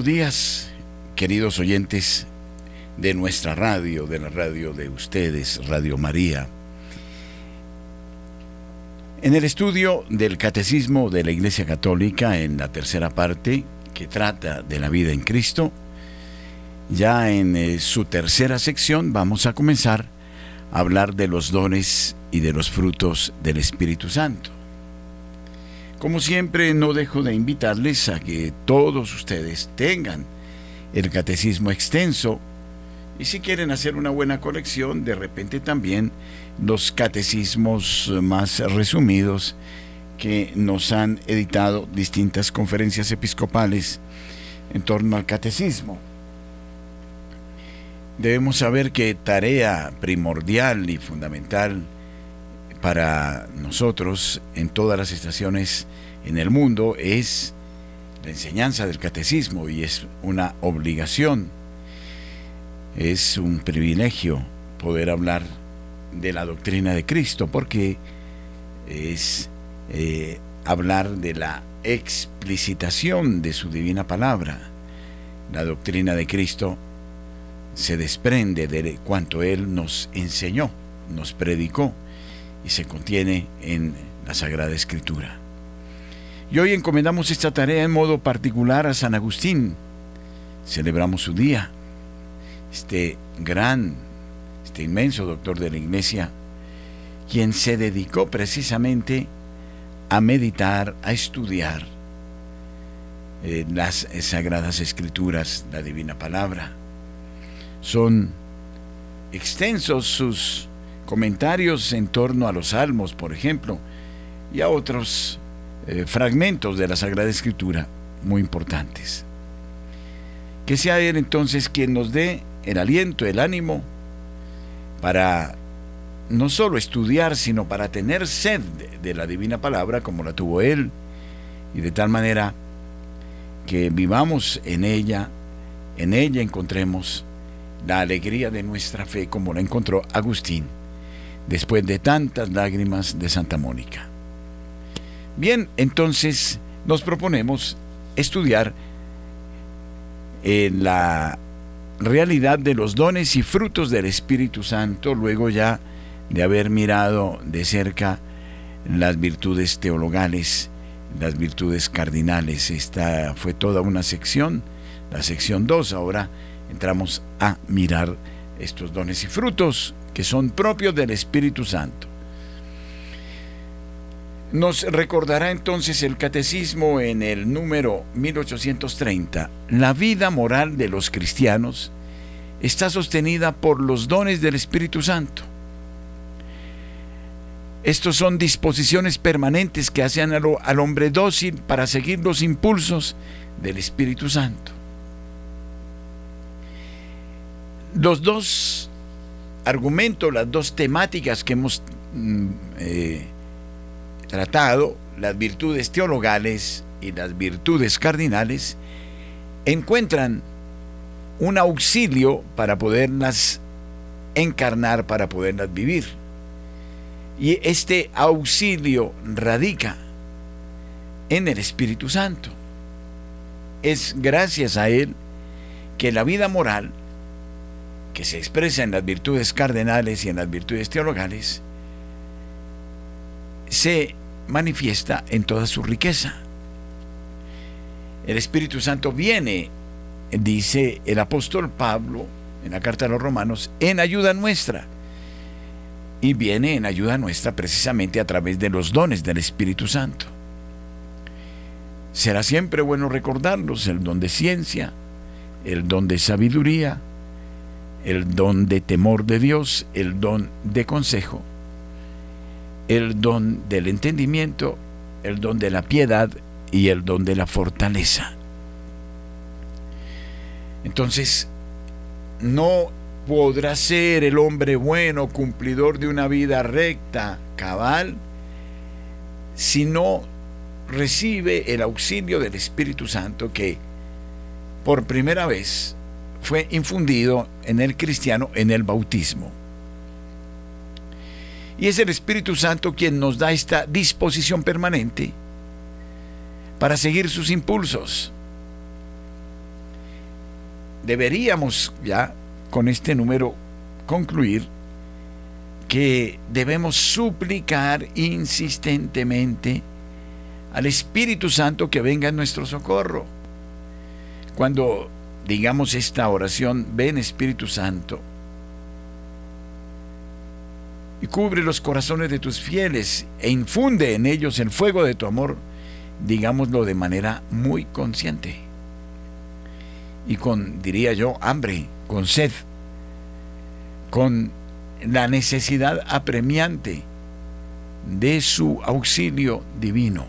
buenos días, queridos oyentes de nuestra radio, de la radio de ustedes, Radio María. En el estudio del Catecismo de la Iglesia Católica, en la tercera parte, que trata de la vida en Cristo, ya en eh, su tercera sección vamos a comenzar a hablar de los dones y de los frutos del Espíritu Santo. Como siempre, no dejo de invitarles a que todos ustedes tengan el catecismo extenso y si quieren hacer una buena colección, de repente también los catecismos más resumidos que nos han editado distintas conferencias episcopales en torno al catecismo. Debemos saber que tarea primordial y fundamental para nosotros en todas las estaciones en el mundo es la enseñanza del catecismo y es una obligación, es un privilegio poder hablar de la doctrina de Cristo porque es eh, hablar de la explicitación de su divina palabra. La doctrina de Cristo se desprende de cuanto Él nos enseñó, nos predicó y se contiene en la Sagrada Escritura. Y hoy encomendamos esta tarea en modo particular a San Agustín. Celebramos su día. Este gran, este inmenso doctor de la Iglesia, quien se dedicó precisamente a meditar, a estudiar eh, las sagradas escrituras, la divina palabra. Son extensos sus comentarios en torno a los salmos, por ejemplo, y a otros eh, fragmentos de la Sagrada Escritura muy importantes. Que sea Él entonces quien nos dé el aliento, el ánimo para no solo estudiar, sino para tener sed de la divina palabra como la tuvo Él, y de tal manera que vivamos en ella, en ella encontremos la alegría de nuestra fe como la encontró Agustín después de tantas lágrimas de Santa Mónica. Bien, entonces nos proponemos estudiar en la realidad de los dones y frutos del Espíritu Santo, luego ya de haber mirado de cerca las virtudes teologales, las virtudes cardinales. Esta fue toda una sección, la sección 2. Ahora entramos a mirar estos dones y frutos que son propios del Espíritu Santo. Nos recordará entonces el catecismo en el número 1830. La vida moral de los cristianos está sostenida por los dones del Espíritu Santo. Estos son disposiciones permanentes que hacen al, hombre dócil para seguir los impulsos del Espíritu Santo. Los dos argumento, las dos temáticas que hemos mm, eh, tratado, las virtudes teologales y las virtudes cardinales, encuentran un auxilio para poderlas encarnar, para poderlas vivir. Y este auxilio radica en el Espíritu Santo. Es gracias a Él que la vida moral que se expresa en las virtudes cardenales y en las virtudes teologales, se manifiesta en toda su riqueza. El Espíritu Santo viene, dice el apóstol Pablo en la carta a los romanos, en ayuda nuestra. Y viene en ayuda nuestra precisamente a través de los dones del Espíritu Santo. Será siempre bueno recordarlos, el don de ciencia, el don de sabiduría, el don de temor de Dios, el don de consejo, el don del entendimiento, el don de la piedad y el don de la fortaleza. Entonces, no podrá ser el hombre bueno, cumplidor de una vida recta, cabal, si no recibe el auxilio del Espíritu Santo que por primera vez fue infundido en el cristiano en el bautismo. Y es el Espíritu Santo quien nos da esta disposición permanente para seguir sus impulsos. deberíamos ya con este número concluir que debemos suplicar insistentemente al Espíritu Santo que venga en nuestro socorro. Cuando digamos esta oración, ven Espíritu Santo, y cubre los corazones de tus fieles e infunde en ellos el fuego de tu amor, digámoslo de manera muy consciente. Y con, diría yo, hambre, con sed, con la necesidad apremiante de su auxilio divino.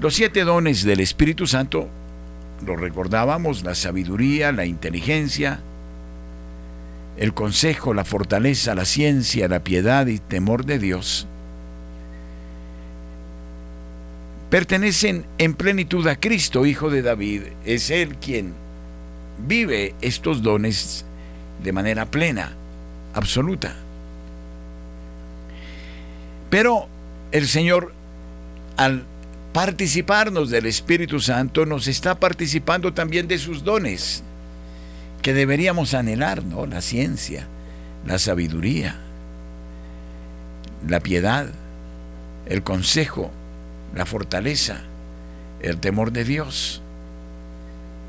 Los siete dones del Espíritu Santo, lo recordábamos, la sabiduría, la inteligencia, el consejo, la fortaleza, la ciencia, la piedad y temor de Dios, pertenecen en plenitud a Cristo, Hijo de David. Es Él quien vive estos dones de manera plena, absoluta. Pero el Señor, al participarnos del Espíritu Santo, nos está participando también de sus dones que deberíamos anhelar, ¿no? La ciencia, la sabiduría, la piedad, el consejo, la fortaleza, el temor de Dios,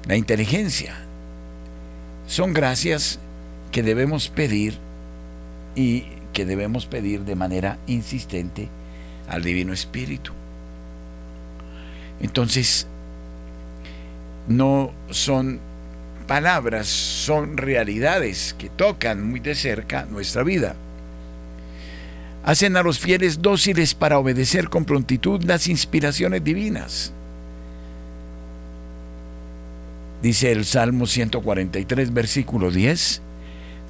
la inteligencia. Son gracias que debemos pedir y que debemos pedir de manera insistente al Divino Espíritu. Entonces, no son palabras son realidades que tocan muy de cerca nuestra vida. Hacen a los fieles dóciles para obedecer con prontitud las inspiraciones divinas. Dice el Salmo 143, versículo 10,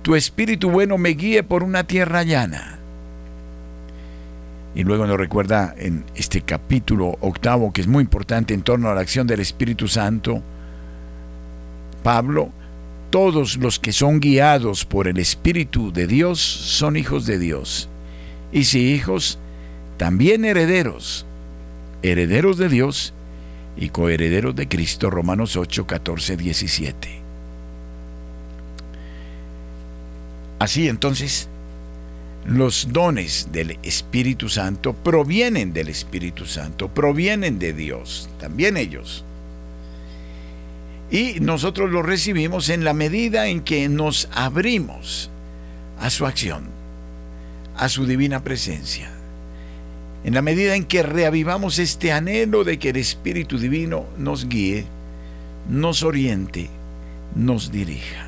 Tu espíritu bueno me guíe por una tierra llana. Y luego nos recuerda en este capítulo octavo, que es muy importante en torno a la acción del Espíritu Santo, Pablo, todos los que son guiados por el Espíritu de Dios son hijos de Dios. Y si hijos, también herederos, herederos de Dios y coherederos de Cristo, Romanos 8, 14, 17. Así entonces, los dones del Espíritu Santo provienen del Espíritu Santo, provienen de Dios, también ellos y nosotros lo recibimos en la medida en que nos abrimos a su acción, a su divina presencia. En la medida en que reavivamos este anhelo de que el Espíritu Divino nos guíe, nos oriente, nos dirija.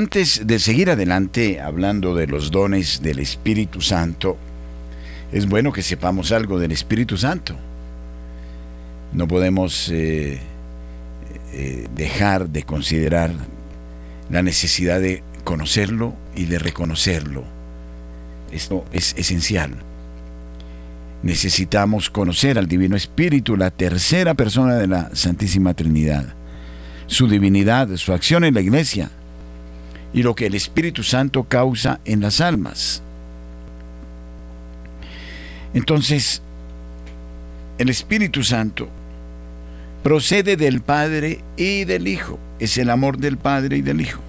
Antes de seguir adelante hablando de los dones del Espíritu Santo, es bueno que sepamos algo del Espíritu Santo. No podemos eh, eh, dejar de considerar la necesidad de conocerlo y de reconocerlo. Esto es esencial. Necesitamos conocer al Divino Espíritu, la tercera persona de la Santísima Trinidad, su divinidad, su acción en la iglesia, y lo que el Espíritu Santo causa en las almas. Entonces, el Espíritu Santo procede del Padre y del Hijo. Es el amor del Padre y del Hijo.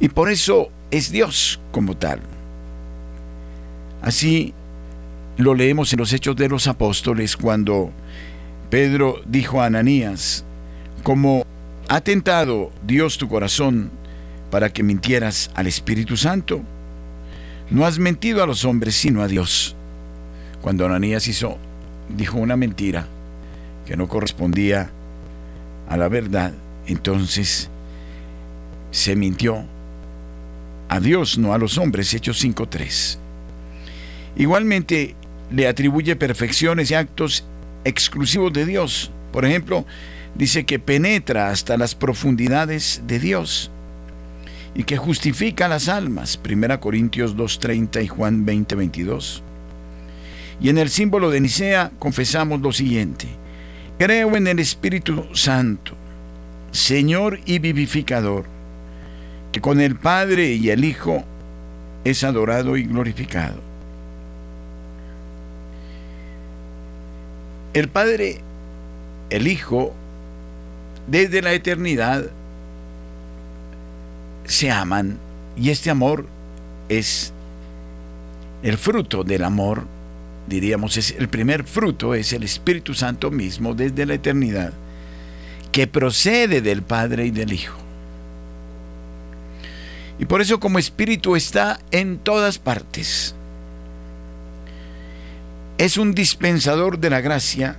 Y por eso es Dios como tal. Así lo leemos en los Hechos de los Apóstoles cuando Pedro dijo a Ananías, como ha tentado Dios tu corazón para que mintieras al Espíritu Santo, no has mentido a los hombres sino a Dios. Cuando Ananías hizo, dijo una mentira que no correspondía a la verdad, entonces se mintió a Dios, no a los hombres, Hechos 5.3. Igualmente le atribuye perfecciones y actos exclusivos de Dios. Por ejemplo, dice que penetra hasta las profundidades de Dios y que justifica las almas. 1 Corintios 2.30 y Juan 20.22. Y en el símbolo de Nicea confesamos lo siguiente. Creo en el Espíritu Santo, Señor y vivificador, que con el Padre y el Hijo es adorado y glorificado. El Padre, el Hijo, desde la eternidad se aman y este amor es el fruto del amor diríamos, es el primer fruto es el Espíritu Santo mismo desde la eternidad, que procede del Padre y del Hijo. Y por eso como Espíritu está en todas partes. Es un dispensador de la gracia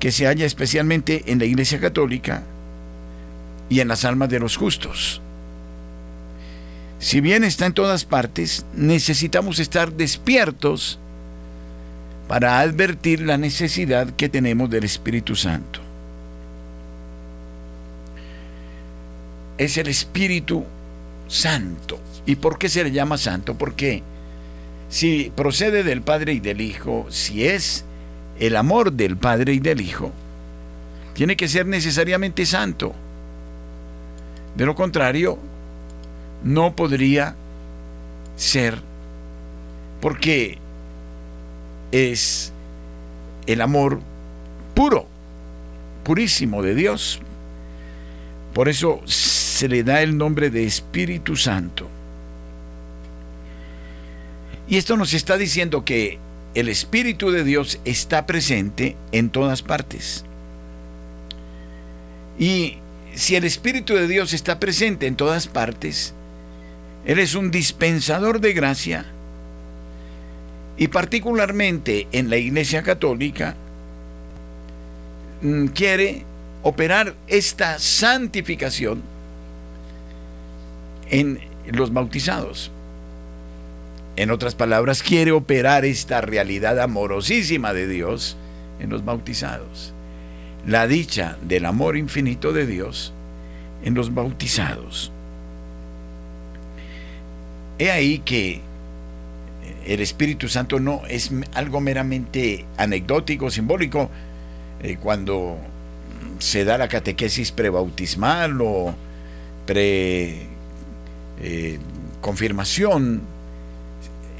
que se halla especialmente en la Iglesia Católica y en las almas de los justos. Si bien está en todas partes, necesitamos estar despiertos para advertir la necesidad que tenemos del Espíritu Santo. Es el Espíritu Santo. ¿Y por qué se le llama santo? Porque si procede del Padre y del Hijo, si es el amor del Padre y del Hijo, tiene que ser necesariamente santo. De lo contrario, no podría ser, porque es el amor puro, purísimo de Dios. Por eso se le da el nombre de Espíritu Santo. Y esto nos está diciendo que el Espíritu de Dios está presente en todas partes. Y si el Espíritu de Dios está presente en todas partes, Él es un dispensador de gracia y particularmente en la Iglesia Católica, mm, quiere operar esta santificación en los bautizados. En otras palabras, quiere operar esta realidad amorosísima de Dios en los bautizados. La dicha del amor infinito de Dios en los bautizados. He ahí que el Espíritu Santo no es algo meramente anecdótico, simbólico, eh, cuando se da la catequesis prebautismal o pre eh,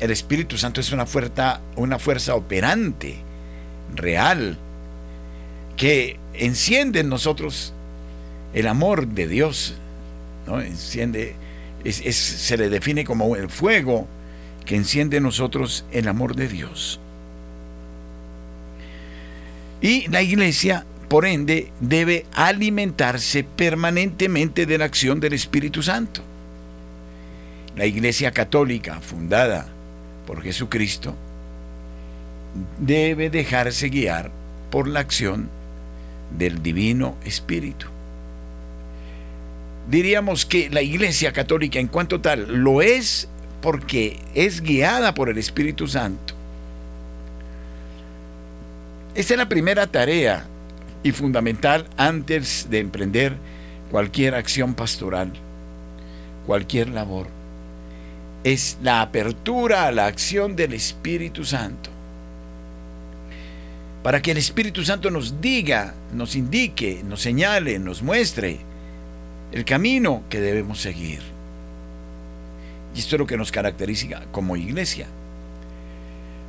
el Espíritu Santo es una fuerza, operante, real, que enciende en nosotros el amor de Dios, ¿no? se le define como el fuego que enciende en nosotros el amor de Dios. Y la iglesia, por ende, debe alimentarse permanentemente de la acción del Espíritu Santo. La iglesia católica, fundada por Jesucristo, debe dejarse guiar por la acción del Divino Espíritu. Diríamos que la Iglesia Católica en cuanto tal lo es porque es guiada por el Espíritu Santo. Esta es la primera tarea y fundamental antes de emprender cualquier acción pastoral, cualquier labor. Es la apertura a la acción del Espíritu Santo. Para que el Espíritu Santo nos diga, nos indique, nos señale, nos muestre el camino que debemos seguir. Y esto es lo que nos caracteriza como iglesia.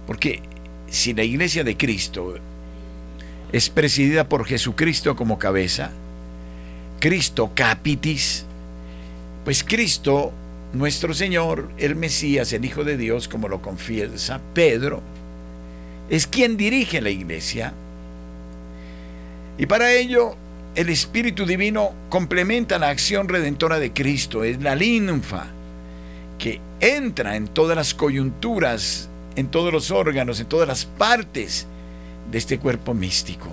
Porque si la iglesia de Cristo es presidida por Jesucristo como cabeza, Cristo capitis, pues Cristo, nuestro Señor, el Mesías, el Hijo de Dios, como lo confiesa Pedro, es quien dirige la iglesia. Y para ello, el Espíritu Divino complementa la acción redentora de Cristo, es la linfa que entra en todas las coyunturas, en todos los órganos, en todas las partes de este cuerpo místico.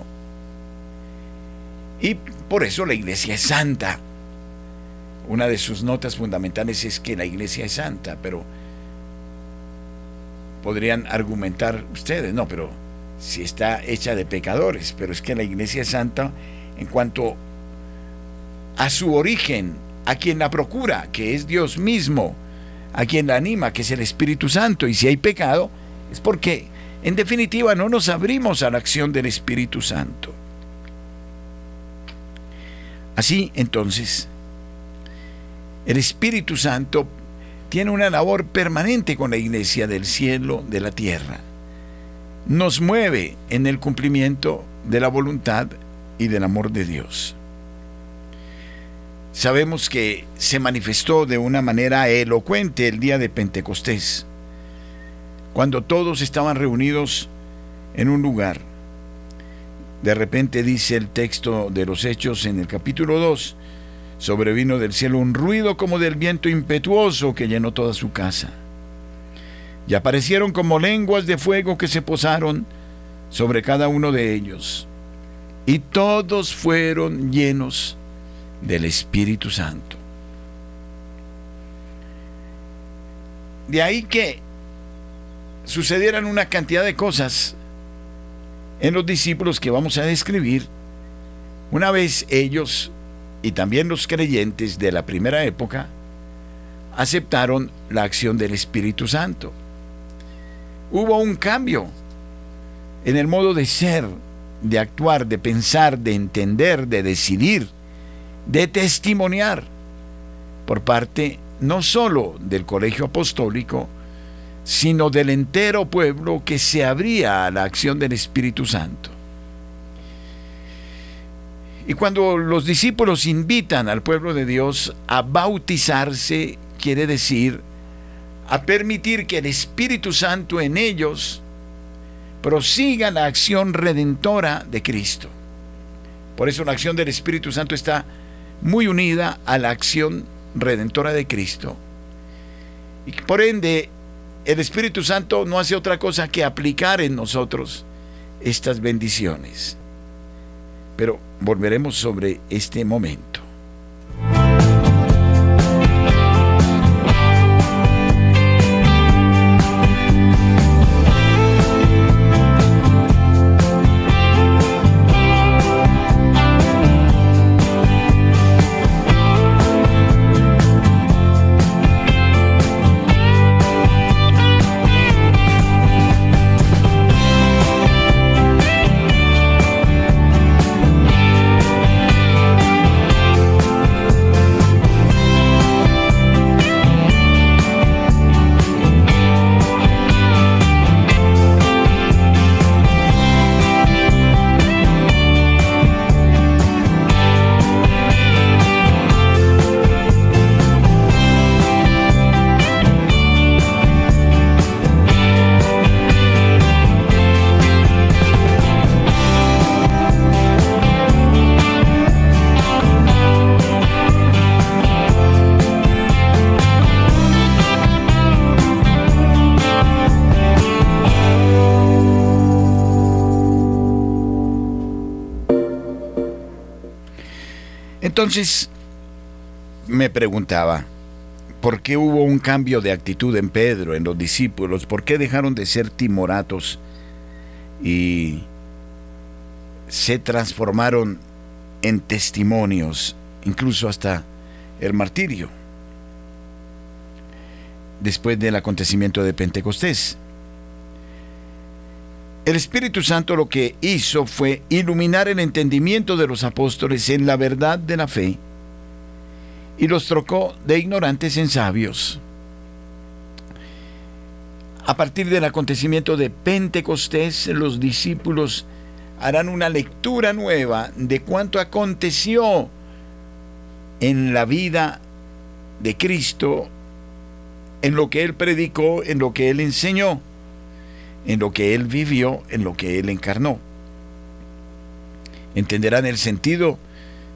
Y por eso la iglesia es santa. Una de sus notas fundamentales es que la iglesia es santa, pero podrían argumentar ustedes, no, pero si está hecha de pecadores, pero es que la iglesia es santa en cuanto a su origen, a quien la procura, que es Dios mismo, a quien la anima, que es el Espíritu Santo, y si hay pecado, es porque en definitiva no nos abrimos a la acción del Espíritu Santo. Así entonces, el Espíritu Santo tiene una labor permanente con la iglesia del cielo, de la tierra. Nos mueve en el cumplimiento de la voluntad y del amor de Dios. Sabemos que se manifestó de una manera elocuente el día de Pentecostés, cuando todos estaban reunidos en un lugar. De repente dice el texto de los Hechos en el capítulo 2, sobrevino del cielo un ruido como del viento impetuoso que llenó toda su casa. Y aparecieron como lenguas de fuego que se posaron sobre cada uno de ellos. Y todos fueron llenos del Espíritu Santo. De ahí que sucedieran una cantidad de cosas en los discípulos que vamos a describir una vez ellos y también los creyentes de la primera época aceptaron la acción del Espíritu Santo. Hubo un cambio en el modo de ser, de actuar, de pensar, de entender, de decidir, de testimoniar por parte no sólo del colegio apostólico, sino del entero pueblo que se abría a la acción del Espíritu Santo. Y cuando los discípulos invitan al pueblo de Dios a bautizarse, quiere decir a permitir que el Espíritu Santo en ellos prosiga la acción redentora de Cristo. Por eso la acción del Espíritu Santo está muy unida a la acción redentora de Cristo. Y por ende, el Espíritu Santo no hace otra cosa que aplicar en nosotros estas bendiciones. Pero volveremos sobre este momento. Entonces me preguntaba, ¿por qué hubo un cambio de actitud en Pedro, en los discípulos? ¿Por qué dejaron de ser timoratos y se transformaron en testimonios, incluso hasta el martirio, después del acontecimiento de Pentecostés? El Espíritu Santo lo que hizo fue iluminar el entendimiento de los apóstoles en la verdad de la fe y los trocó de ignorantes en sabios. A partir del acontecimiento de Pentecostés, los discípulos harán una lectura nueva de cuánto aconteció en la vida de Cristo, en lo que Él predicó, en lo que Él enseñó, en lo que Él vivió, en lo que Él encarnó. Entenderán el sentido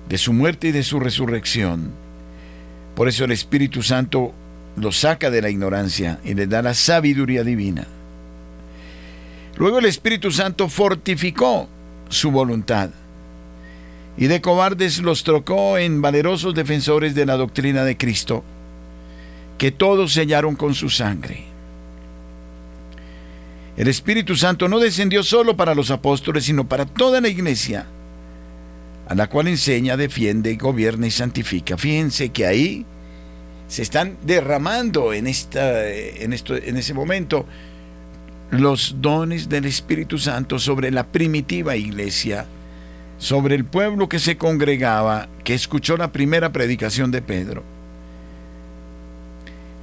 de su muerte y de su resurrección por eso el Espíritu Santo los saca de la ignorancia y les da la sabiduría divina. Luego el Espíritu Santo fortificó su voluntad y de cobardes los trocó en valerosos defensores de la doctrina de Cristo, que todos sellaron con su sangre. El Espíritu Santo no descendió solo para los apóstoles, sino para toda la iglesia a la cual enseña, defiende, gobierna y santifica. Fíjense que ahí se están derramando en, esta, en, esto, en ese momento los dones del Espíritu Santo sobre la primitiva iglesia, sobre el pueblo que se congregaba, que escuchó la primera predicación de Pedro.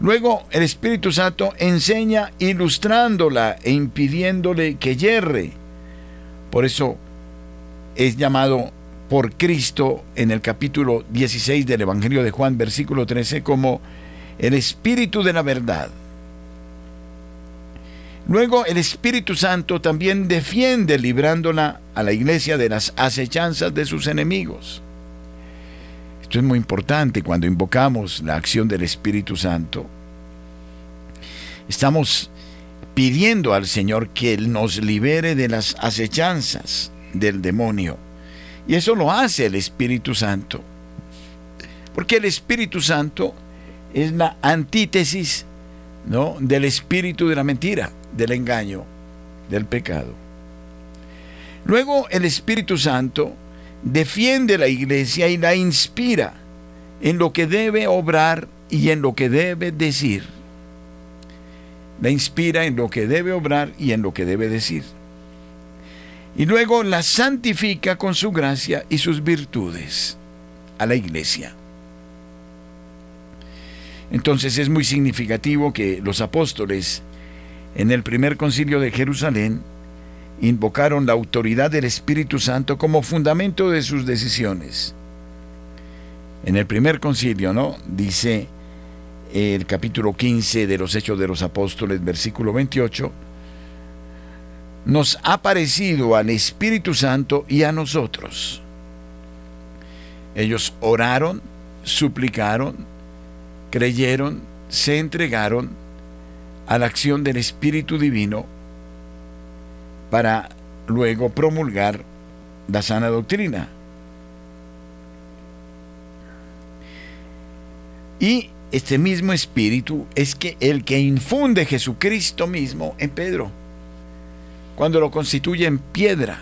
Luego el Espíritu Santo enseña ilustrándola e impidiéndole que yerre. Por eso es llamado por Cristo en el capítulo 16 del Evangelio de Juan, versículo 13, como el Espíritu de la verdad. Luego el Espíritu Santo también defiende librándola a la iglesia de las acechanzas de sus enemigos. Esto es muy importante cuando invocamos la acción del Espíritu Santo. Estamos pidiendo al Señor que Él nos libere de las acechanzas del demonio y eso lo hace el Espíritu Santo. Porque el Espíritu Santo es la antítesis ¿no? del espíritu de la mentira, del engaño, del pecado. Luego el Espíritu Santo defiende la iglesia y la inspira en lo que debe obrar y en lo que debe decir. La inspira en lo que debe obrar y en lo que debe decir y luego la santifica con su gracia y sus virtudes a la iglesia. Entonces es muy significativo que los apóstoles en el primer concilio de Jerusalén invocaron la autoridad del Espíritu Santo como fundamento de sus decisiones. En el primer concilio, ¿no? Dice el capítulo 15 de los Hechos de los Apóstoles, versículo 28, nos ha parecido al Espíritu Santo y a nosotros. Ellos oraron, suplicaron, creyeron, se entregaron a la acción del Espíritu Divino para luego promulgar la sana doctrina. Y este mismo Espíritu es que el que infunde Jesucristo mismo en Pedro cuando lo constituye en piedra,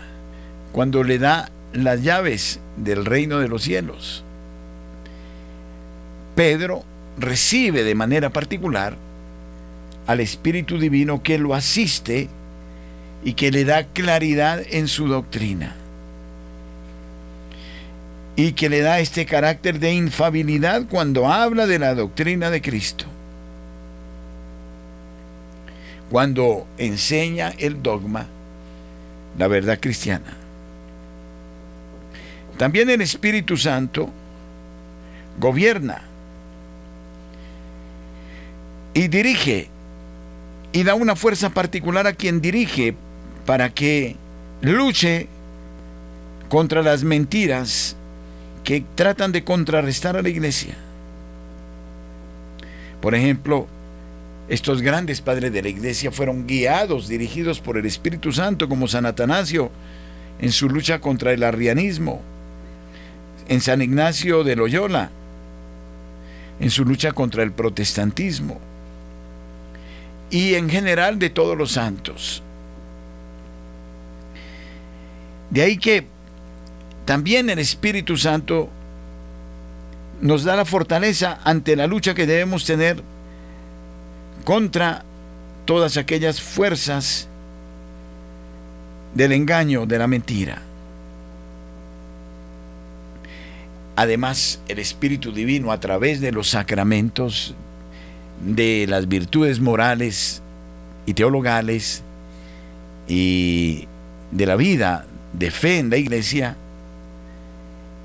cuando le da las llaves del reino de los cielos. Pedro recibe de manera particular al Espíritu Divino que lo asiste y que le da claridad en su doctrina y que le da este carácter de infabilidad cuando habla de la doctrina de Cristo cuando enseña el dogma, la verdad cristiana. También el Espíritu Santo gobierna y dirige y da una fuerza particular a quien dirige para que luche contra las mentiras que tratan de contrarrestar a la iglesia. Por ejemplo, estos grandes padres de la iglesia fueron guiados, dirigidos por el Espíritu Santo, como San Atanasio en su lucha contra el arrianismo, en San Ignacio de Loyola, en su lucha contra el protestantismo, y en general de todos los santos. De ahí que también el Espíritu Santo nos da la fortaleza ante la lucha que debemos tener contra todas aquellas fuerzas del engaño, de la mentira. además el Espíritu Divino a través de los sacramentos, de las virtudes morales y teologales y de la vida de fe en la iglesia,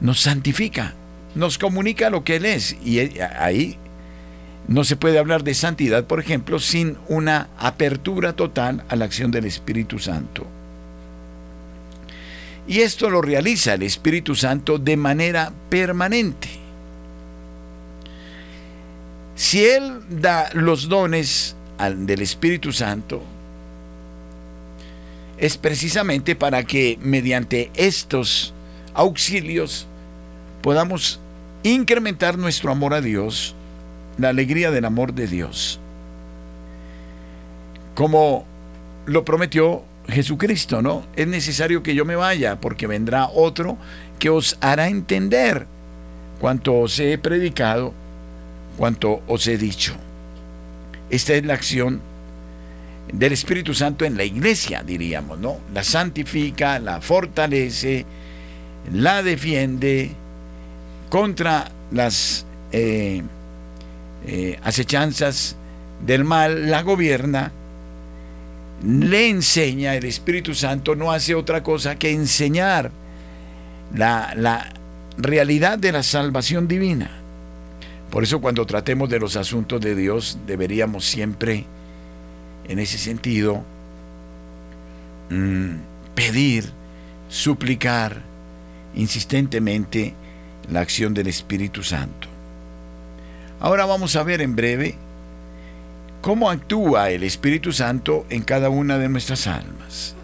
nos santifica, nos comunica lo que Él es. Y ahí no se puede hablar de santidad, por ejemplo, sin una apertura total a la acción del Espíritu Santo. Y esto lo realiza el Espíritu Santo de manera permanente. Si Él da los dones del Espíritu Santo, es precisamente para que mediante estos auxilios podamos incrementar nuestro amor a Dios, la alegría del amor de Dios. Como lo prometió Jesucristo, ¿no? Es necesario que yo me vaya porque vendrá otro que os hará entender cuanto os he predicado, cuanto os he dicho. Esta es la acción del Espíritu Santo en la iglesia, diríamos, ¿no? La santifica, la fortalece, la defiende contra las eh, eh, acechanzas del mal, la gobierna, le enseña, el Espíritu Santo no hace otra cosa que enseñar la, la realidad de la salvación divina. Por eso cuando tratemos de los asuntos de Dios deberíamos siempre en ese sentido, mm, pedir, suplicar insistentemente la acción del Espíritu Santo. Ahora vamos a ver en breve cómo actúa el Espíritu Santo en cada una de nuestras almas.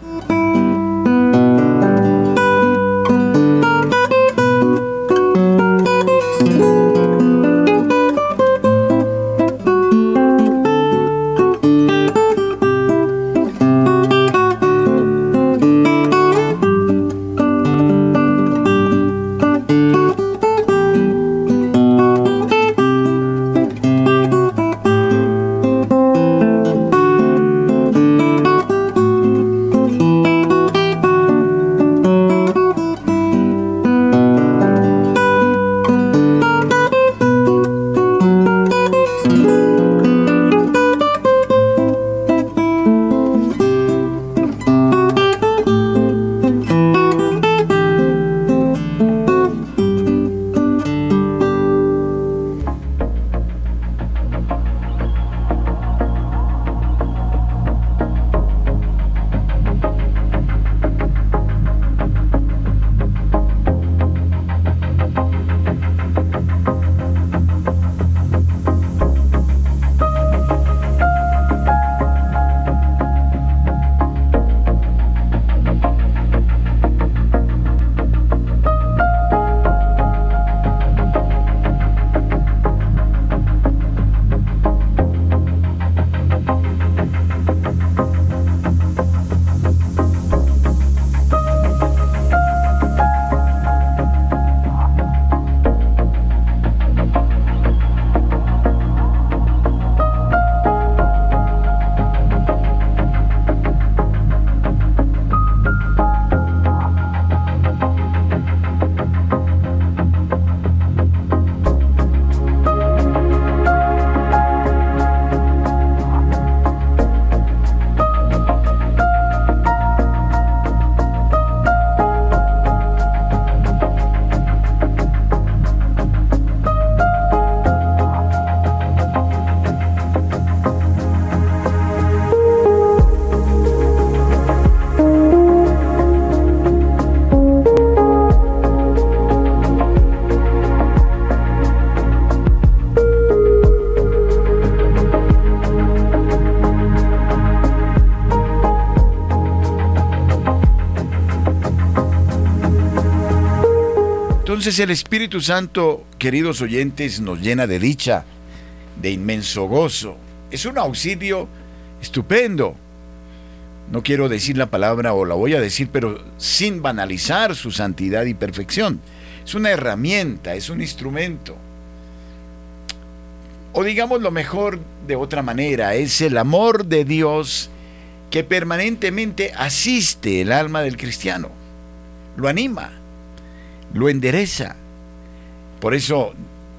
Entonces el Espíritu Santo, queridos oyentes, nos llena de dicha, de inmenso gozo. Es un auxilio estupendo. No quiero decir la palabra o la voy a decir, pero sin banalizar su santidad y perfección. Es una herramienta, es un instrumento. O digamos lo mejor de otra manera, es el amor de Dios que permanentemente asiste el alma del cristiano, lo anima, lo endereza, Por eso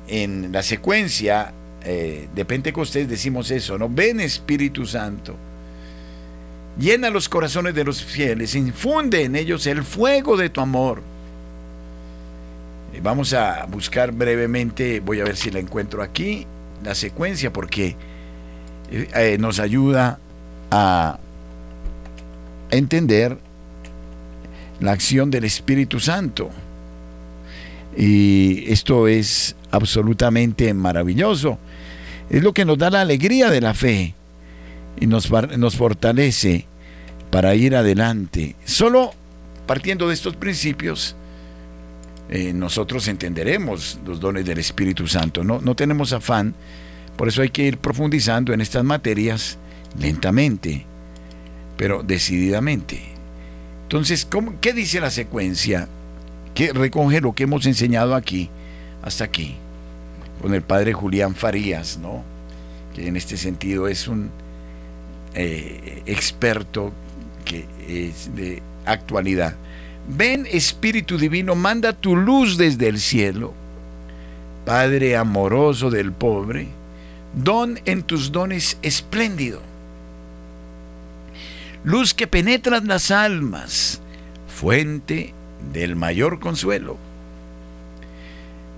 en la secuencia eh, de Pentecostés decimos eso, ¿no? Ven Espíritu Santo, llena los corazones de los fieles, infunde en ellos el fuego de tu amor. Vamos a buscar brevemente, voy a ver si la encuentro aquí, la secuencia, porque eh, eh, nos ayuda a entender la acción del Espíritu Santo. Y esto es absolutamente maravilloso. Es lo que nos da la alegría de la fe y nos, nos fortalece para ir adelante. Solo partiendo de estos principios, eh, nosotros entenderemos los dones del Espíritu Santo. No, no tenemos afán, por eso hay que ir profundizando en estas materias lentamente, pero decididamente. Entonces, ¿qué dice la secuencia? Que recoge lo que hemos enseñado aquí, hasta aquí, con el padre Julián Farías, ¿no? que en este sentido es un eh, experto que es de actualidad. Ven Espíritu Divino, manda tu luz desde el cielo, Padre amoroso del pobre, don en tus dones espléndido. Luz que penetra las almas, fuente del mayor consuelo.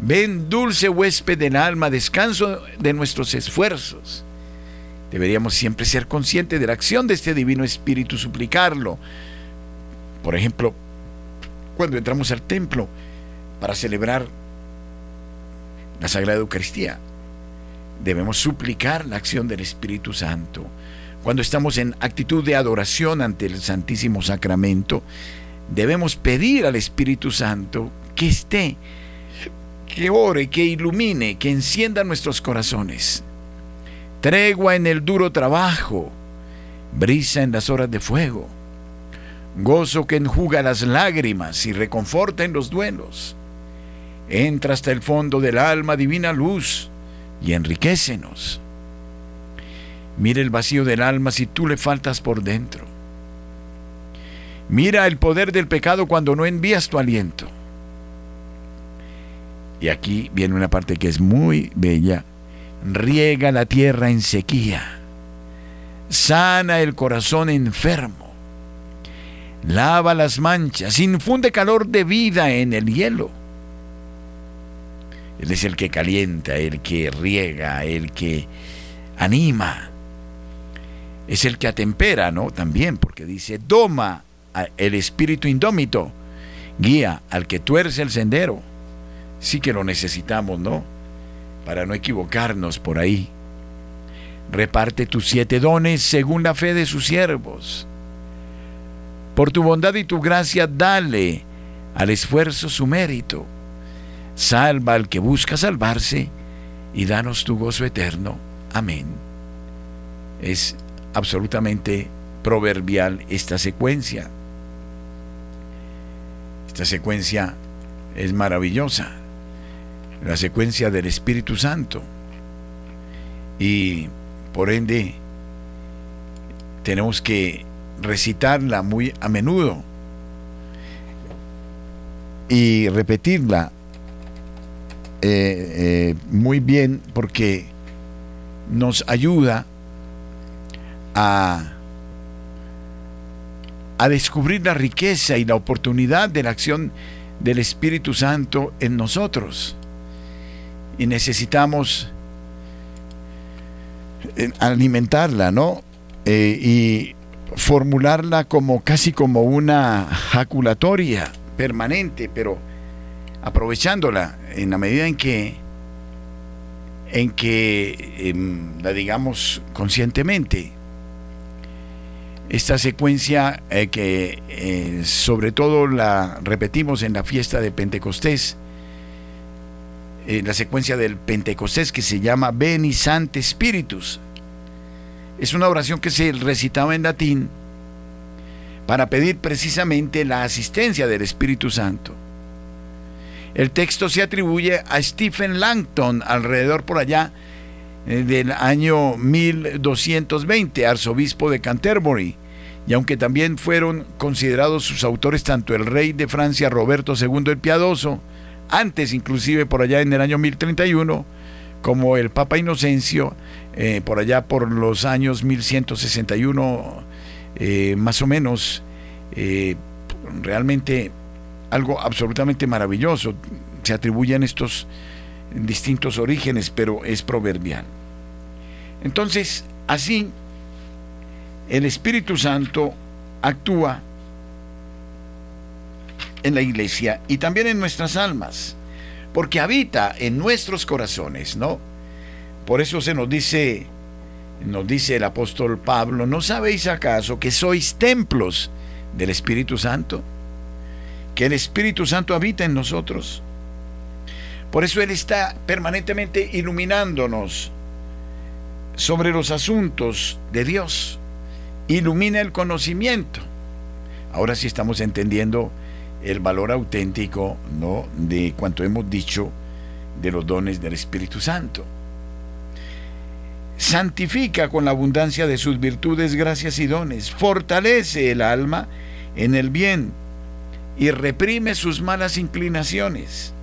Ven, dulce huésped del alma, descanso de nuestros esfuerzos. Deberíamos siempre ser conscientes de la acción de este Divino Espíritu, suplicarlo. Por ejemplo, cuando entramos al templo para celebrar la Sagrada Eucaristía, debemos suplicar la acción del Espíritu Santo. Cuando estamos en actitud de adoración ante el Santísimo Sacramento, debemos pedir al Espíritu Santo que esté que ore, que ilumine, que encienda nuestros corazones. Tregua en el duro trabajo, brisa en las horas de fuego, gozo que enjuga las lágrimas y reconforta en los duelos. Entra hasta el fondo del alma divina luz y enriquecenos. Mira el vacío del alma si tú le faltas por dentro. Mira el poder del pecado cuando no envías tu aliento. Y aquí viene una parte que es muy bella. Riega la tierra en sequía. Sana el corazón enfermo. Lava las manchas. Infunde calor de vida en el hielo. Él es el que calienta, el que riega, el que anima. Es el que atempera, ¿no? También, porque dice, doma el espíritu indómito, guía al que tuerce el sendero sí que lo necesitamos, ¿no? Para no equivocarnos por ahí. Reparte tus siete dones según la fe de sus siervos. Por tu bondad y tu gracia dale al esfuerzo su mérito. Salva al que busca salvarse y danos tu gozo eterno. Amén. Es absolutamente proverbial esta secuencia. Esta secuencia es maravillosa la secuencia del Espíritu Santo. Y por ende tenemos que recitarla muy a menudo y repetirla eh, eh, muy bien porque nos ayuda a, a descubrir la riqueza y la oportunidad de la acción del Espíritu Santo en nosotros y necesitamos eh, alimentarla, ¿no? Eh, y formularla como casi como una jaculatoria permanente, pero aprovechándola en la medida en que en que em, la digamos conscientemente. Esta secuencia eh, que sobre todo la repetimos en la fiesta de Pentecostés, la secuencia del Pentecostés que se llama Beni Sante Spiritus. Es una oración que se recitaba en latín para pedir precisamente la asistencia del Espíritu Santo. El texto se atribuye a Stephen Langton alrededor por allá eh, del año 1220, arzobispo de Canterbury, y aunque también fueron considerados sus autores tanto el rey de Francia Roberto II el Piadoso, antes inclusive por allá en el año 1031, como el Papa Inocencio, eh, por allá por los años 1161, eh, más o menos, eh, realmente algo absolutamente maravilloso. Se atribuyen estos distintos orígenes, pero es proverbial. Entonces, así, el Espíritu Santo actúa en la iglesia y también en nuestras almas, porque habita en nuestros corazones, ¿no? Por eso se nos dice, nos dice el apóstol Pablo, ¿no sabéis acaso que sois templos del Espíritu Santo? Que el Espíritu Santo habita en nosotros. Por eso Él está permanentemente iluminándonos sobre los asuntos de Dios. Ilumina el conocimiento. Ahora sí estamos entendiendo el valor auténtico ¿no? de cuanto hemos dicho de los dones del Espíritu Santo. Santifica con la abundancia de sus virtudes, gracias y dones. Fortalece el alma en el bien y reprime sus malas inclinaciones.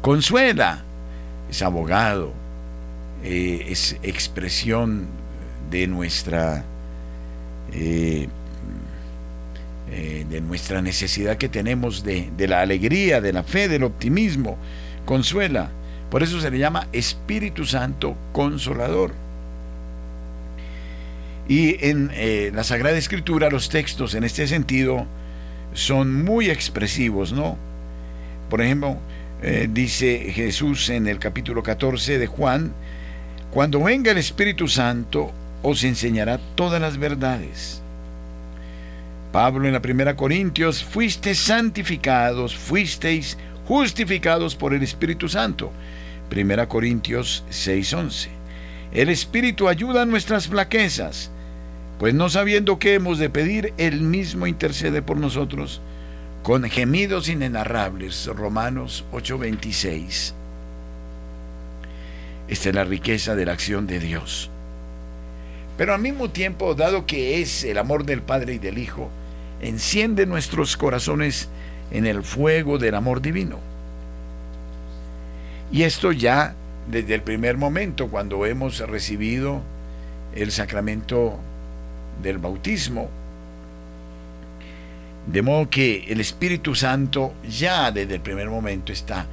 Consuela, es abogado, eh, es expresión de nuestra eh, eh, de nuestra necesidad que tenemos de, de la alegría, de la fe, del optimismo. Consuela. Por eso se le llama Espíritu Santo Consolador. Y en la Sagrada Escritura los textos en este sentido son muy expresivos, ¿no? Por ejemplo, eh, dice Jesús en el capítulo 14 de Juan, cuando venga el Espíritu Santo os enseñará todas las verdades. Pablo en la primera Corintios, fuisteis santificados, fuisteis justificados por el Espíritu Santo. Primera Corintios 6:11. El Espíritu ayuda a nuestras flaquezas, pues no sabiendo qué hemos de pedir, Él mismo intercede por nosotros con gemidos inenarrables. Romanos 8:26. Esta es la riqueza de la acción de Dios. Pero al mismo tiempo, dado que es el amor del Padre y del Hijo, enciende nuestros corazones en el fuego del amor divino. Y esto ya desde el primer momento, cuando hemos recibido el sacramento del bautismo. De modo que el Espíritu Santo ya desde el primer momento está.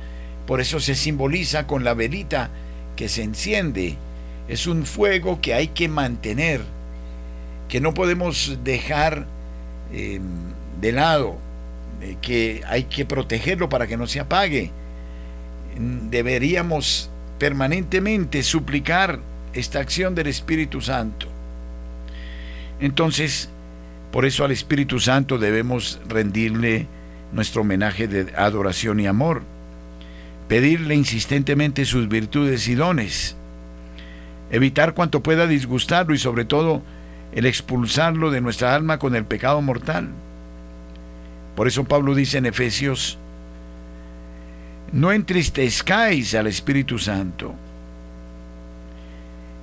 Por eso se simboliza con la velita que se enciende. Es un fuego que hay que mantener, que no podemos dejar em, de lado, eh, que hay que protegerlo para que no se apague. Deberíamos permanentemente suplicar esta acción del Espíritu Santo. Entonces, por eso al Espíritu Santo debemos rendirle nuestro homenaje de adoración y amor, pedirle insistentemente sus virtudes y dones, evitar cuanto pueda disgustarlo y sobre todo el expulsarlo de nuestra alma con el pecado mortal. Por eso Pablo dice en Efesios, no entristezcáis al Espíritu Santo.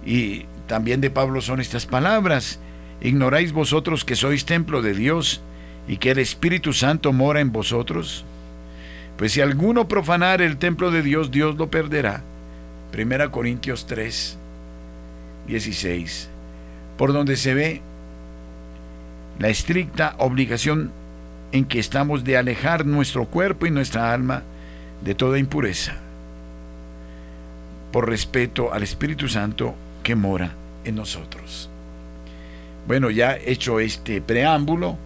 Y también de Pablo son estas palabras, ¿Ignoráis vosotros que sois templo de Dios y que el Espíritu Santo mora en vosotros? Pues si alguno profanar el templo de Dios, Dios lo perderá. Primera Corintios 3, 16. Por donde se ve la estricta obligación en que estamos de alejar nuestro cuerpo y nuestra alma de toda impureza, por respeto al Espíritu Santo que mora en nosotros. Bueno, ya hecho este preámbulo,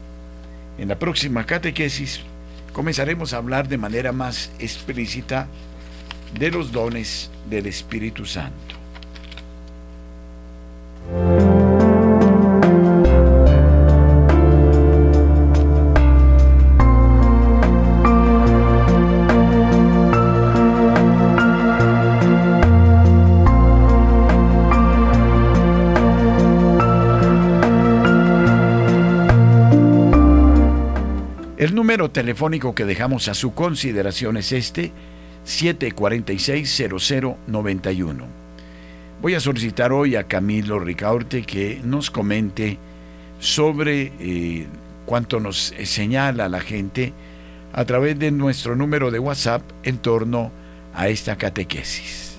en la próxima catequesis comenzaremos a hablar de manera más explícita de los dones del Espíritu Santo. Número telefónico que dejamos a su consideración es este 746-0091. Voy a solicitar hoy a Camilo Ricaurte que nos comente sobre eh, cuánto nos señala la gente a través de nuestro número de WhatsApp en torno a esta catequesis.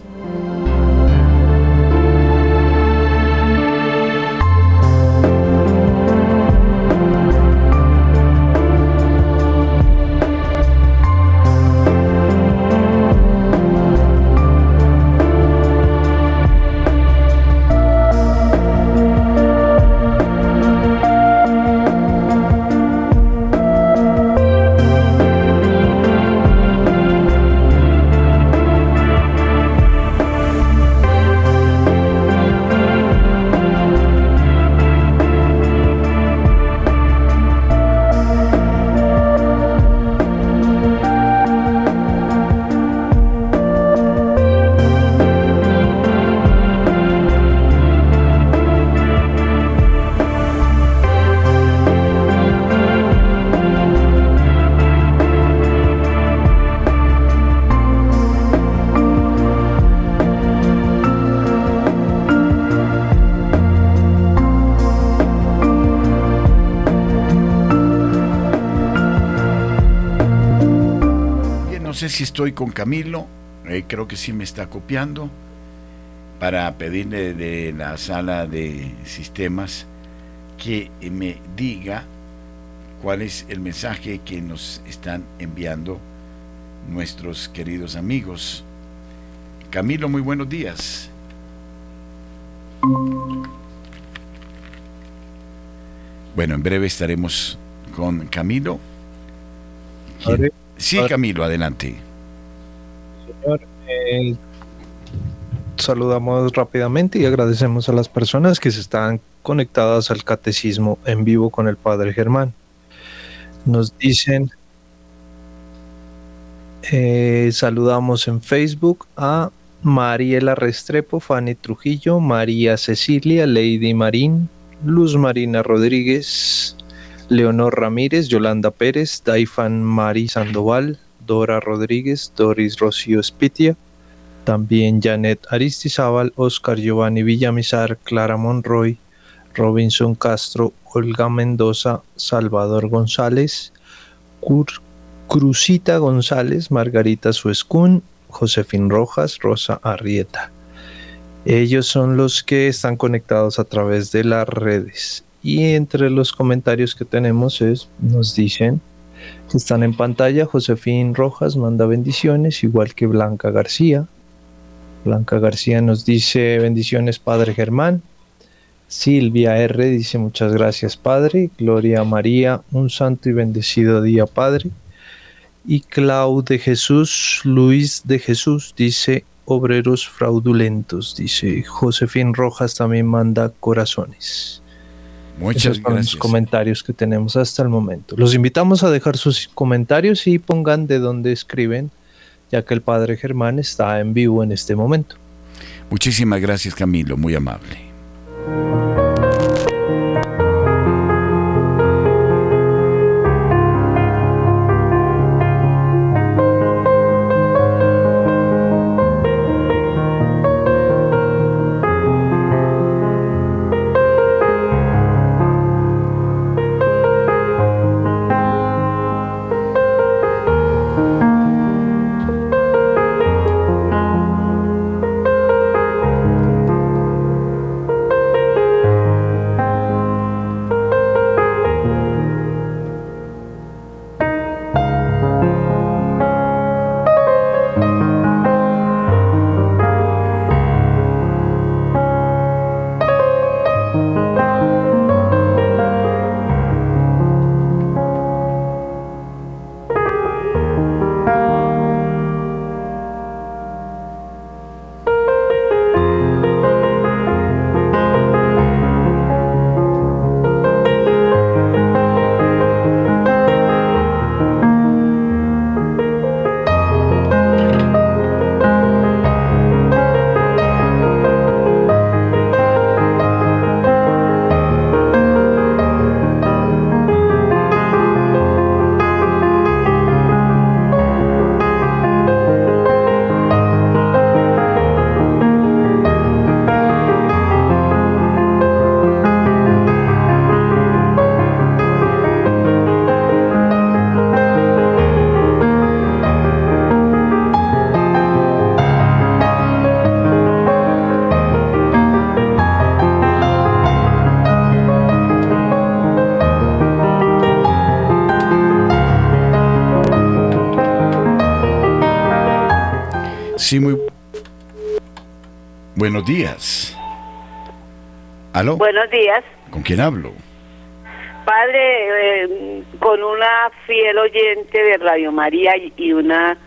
Si estoy con Camilo, eh, creo que sí me está copiando, para pedirle de la sala de sistemas que me diga cuál es el mensaje que nos están enviando nuestros queridos amigos. Camilo, muy buenos días. Bueno, en breve estaremos con Camilo. Sí, Camilo, adelante. Eh, saludamos rápidamente y agradecemos a las personas que se están conectadas al catecismo en vivo con el Padre Germán. Nos dicen, eh, saludamos en Facebook a Mariela Restrepo, Fanny Trujillo, María Cecilia, Lady Marín, Luz Marina Rodríguez, Leonor Ramírez, Yolanda Pérez, Daifan Mari Sandoval, Dora Rodríguez, Doris Rocío Spitia, también Janet Aristizábal, Oscar Giovanni Villamizar, Clara Monroy, Robinson Castro, Olga Mendoza, Salvador González, Cruzita González, Margarita Suescún, Josefín Rojas, Rosa Arrieta. Ellos son los que están conectados a través de las redes. Y entre los comentarios que tenemos es, nos dicen, están en pantalla. Josefín Rojas manda bendiciones, igual que Blanca García. Blanca García nos dice bendiciones, Padre Germán. Silvia R dice muchas gracias, Padre. Gloria María, un santo y bendecido día, Padre. Y Clau de Jesús, Luis de Jesús dice obreros fraudulentos, dice Josefín Rojas también manda corazones. Muchas gracias. los comentarios que tenemos hasta el momento. Los invitamos a dejar sus comentarios y pongan de dónde escriben, ya que el padre Germán está en vivo en este momento. Muchísimas gracias Camilo, muy amable. Buenos días. ¿Aló? Buenos días. ¿Con quién hablo? Padre, eh, con una fiel oyente de Radio María y una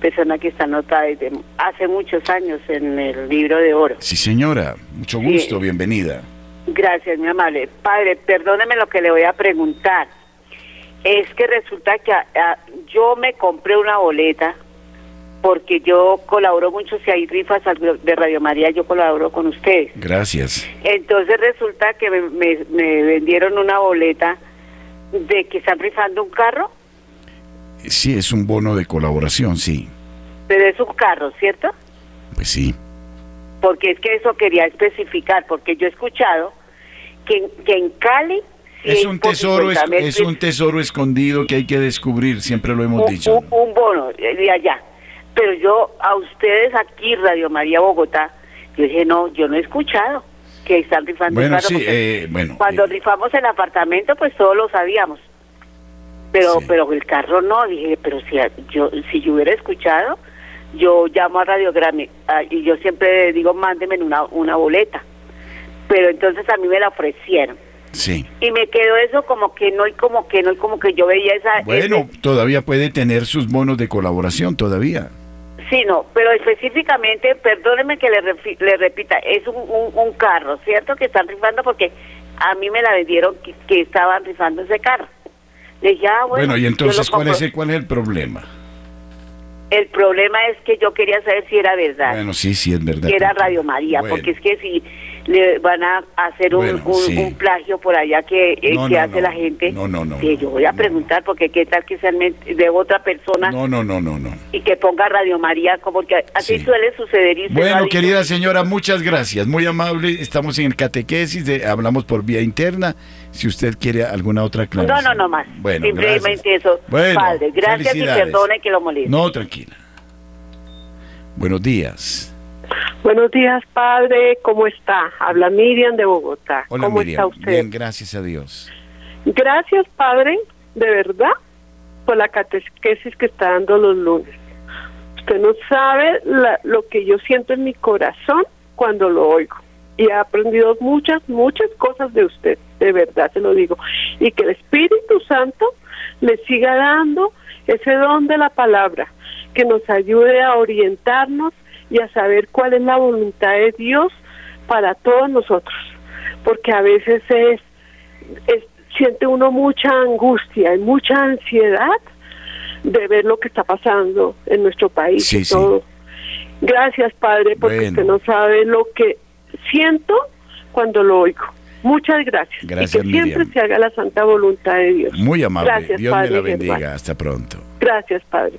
persona que está anotada desde hace muchos años en el libro de oro. Sí, señora. Mucho gusto, bienvenida. Gracias, mi amable. Padre, perdóneme lo que le voy a preguntar. Es que resulta que ah, yo me compré una boleta porque yo colaboro mucho, si hay rifas de Radio María, yo colaboro con ustedes. Gracias. Entonces resulta que me, me vendieron una boleta de que están rifando un carro. Sí, es un bono de colaboración, sí. Pero es un carro, ¿cierto? Pues sí porque es que eso quería especificar, porque yo he escuchado que, en Cali... es un, tesoro, es, un tesoro escondido que hay que descubrir, siempre lo hemos dicho. Un, bono de allá. Pero yo, a ustedes aquí, Radio María Bogotá, yo dije, no, yo no he escuchado que están rifando bueno, sí, eh, bueno, cuando eh. rifamos el apartamento pues todos lo sabíamos pero pero el carro no dije pero si yo si yo hubiera escuchado yo llamo a Radio Grammy ah, y yo siempre digo, mándeme una, una boleta. Pero entonces a mí me la ofrecieron. Sí. Y me quedó eso como que no y como que no y como que yo veía esa... Bueno, todavía puede tener sus bonos de colaboración, todavía. Sí, no, pero específicamente, perdóneme que le, le repita, es un, un, carro, ¿cierto? Que están rifando porque a mí me la vendieron que, estaban rifando ese carro. Le dije, ah, bueno, bueno, y entonces, ¿cuál es, ¿cuál es el problema? El problema es que yo quería saber si era verdad. Bueno, sí, sí, es verdad. Que era Radio María, porque es que si le van a hacer un, un, plagio por allá que, eh, que hace la gente, no, no, no, que yo voy a preguntar, porque qué tal que sea de otra persona. No, no, no, no, no. Y que ponga Radio María, como que así suele suceder. Y bueno, querida señora, muchas gracias, muy amable. Estamos en el catequesis, de, hablamos por vía interna. Si usted quiere alguna otra aclaración. No, no, no más. Bueno, Simplemente eso. Padre, gracias y perdone que lo moleste. No, tranquila. Buenos días. Buenos días, padre. ¿Cómo está? Habla Miriam de Bogotá. Hola, ¿Cómo está usted? Bien, gracias a Dios. Gracias, padre, de verdad, por la catequesis que está dando los lunes. Usted no sabe lo que yo siento en mi corazón cuando lo oigo. Y he aprendido muchas, muchas cosas de usted, de verdad se lo digo. Y que el Espíritu Santo le siga dando ese don de la palabra que nos ayude a orientarnos y a saber cuál es la voluntad de Dios para todos nosotros, porque a veces es, siente uno mucha angustia y mucha ansiedad de ver lo que está pasando en nuestro país y todo. Gracias, Padre, porque usted no sabe lo que siento cuando lo oigo. Muchas gracias. Gracias, y que siempre se haga la santa voluntad de Dios. Muy amable. Gracias, Dios me la bendiga. Hasta pronto. Gracias, Padre.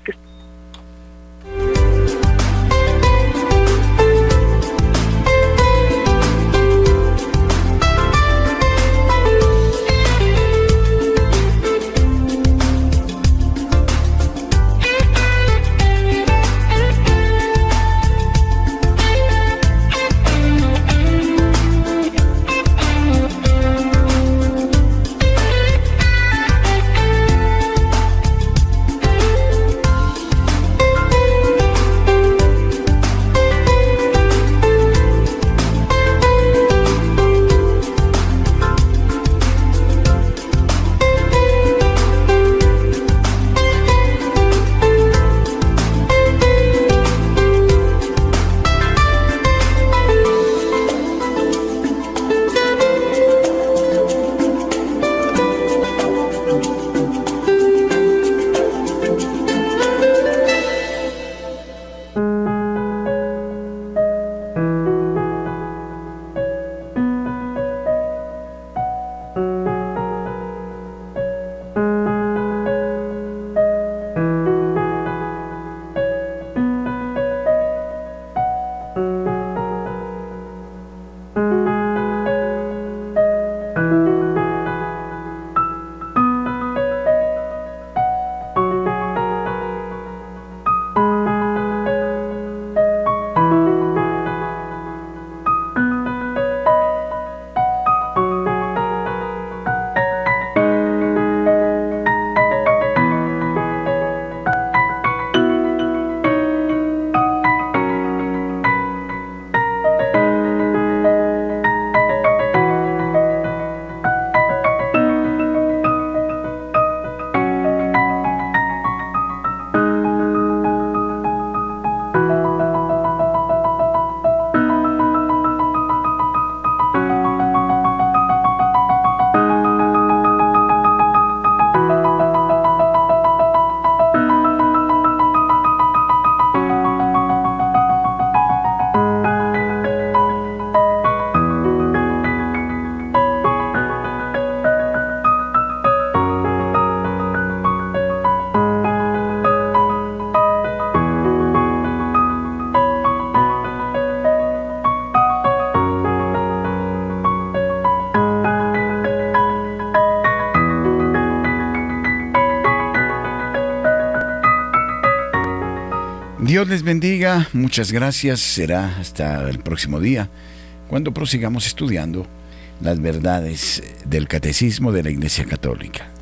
Bendiga, muchas gracias. Será hasta el próximo día, cuando prosigamos estudiando las verdades del catecismo de la Iglesia Católica.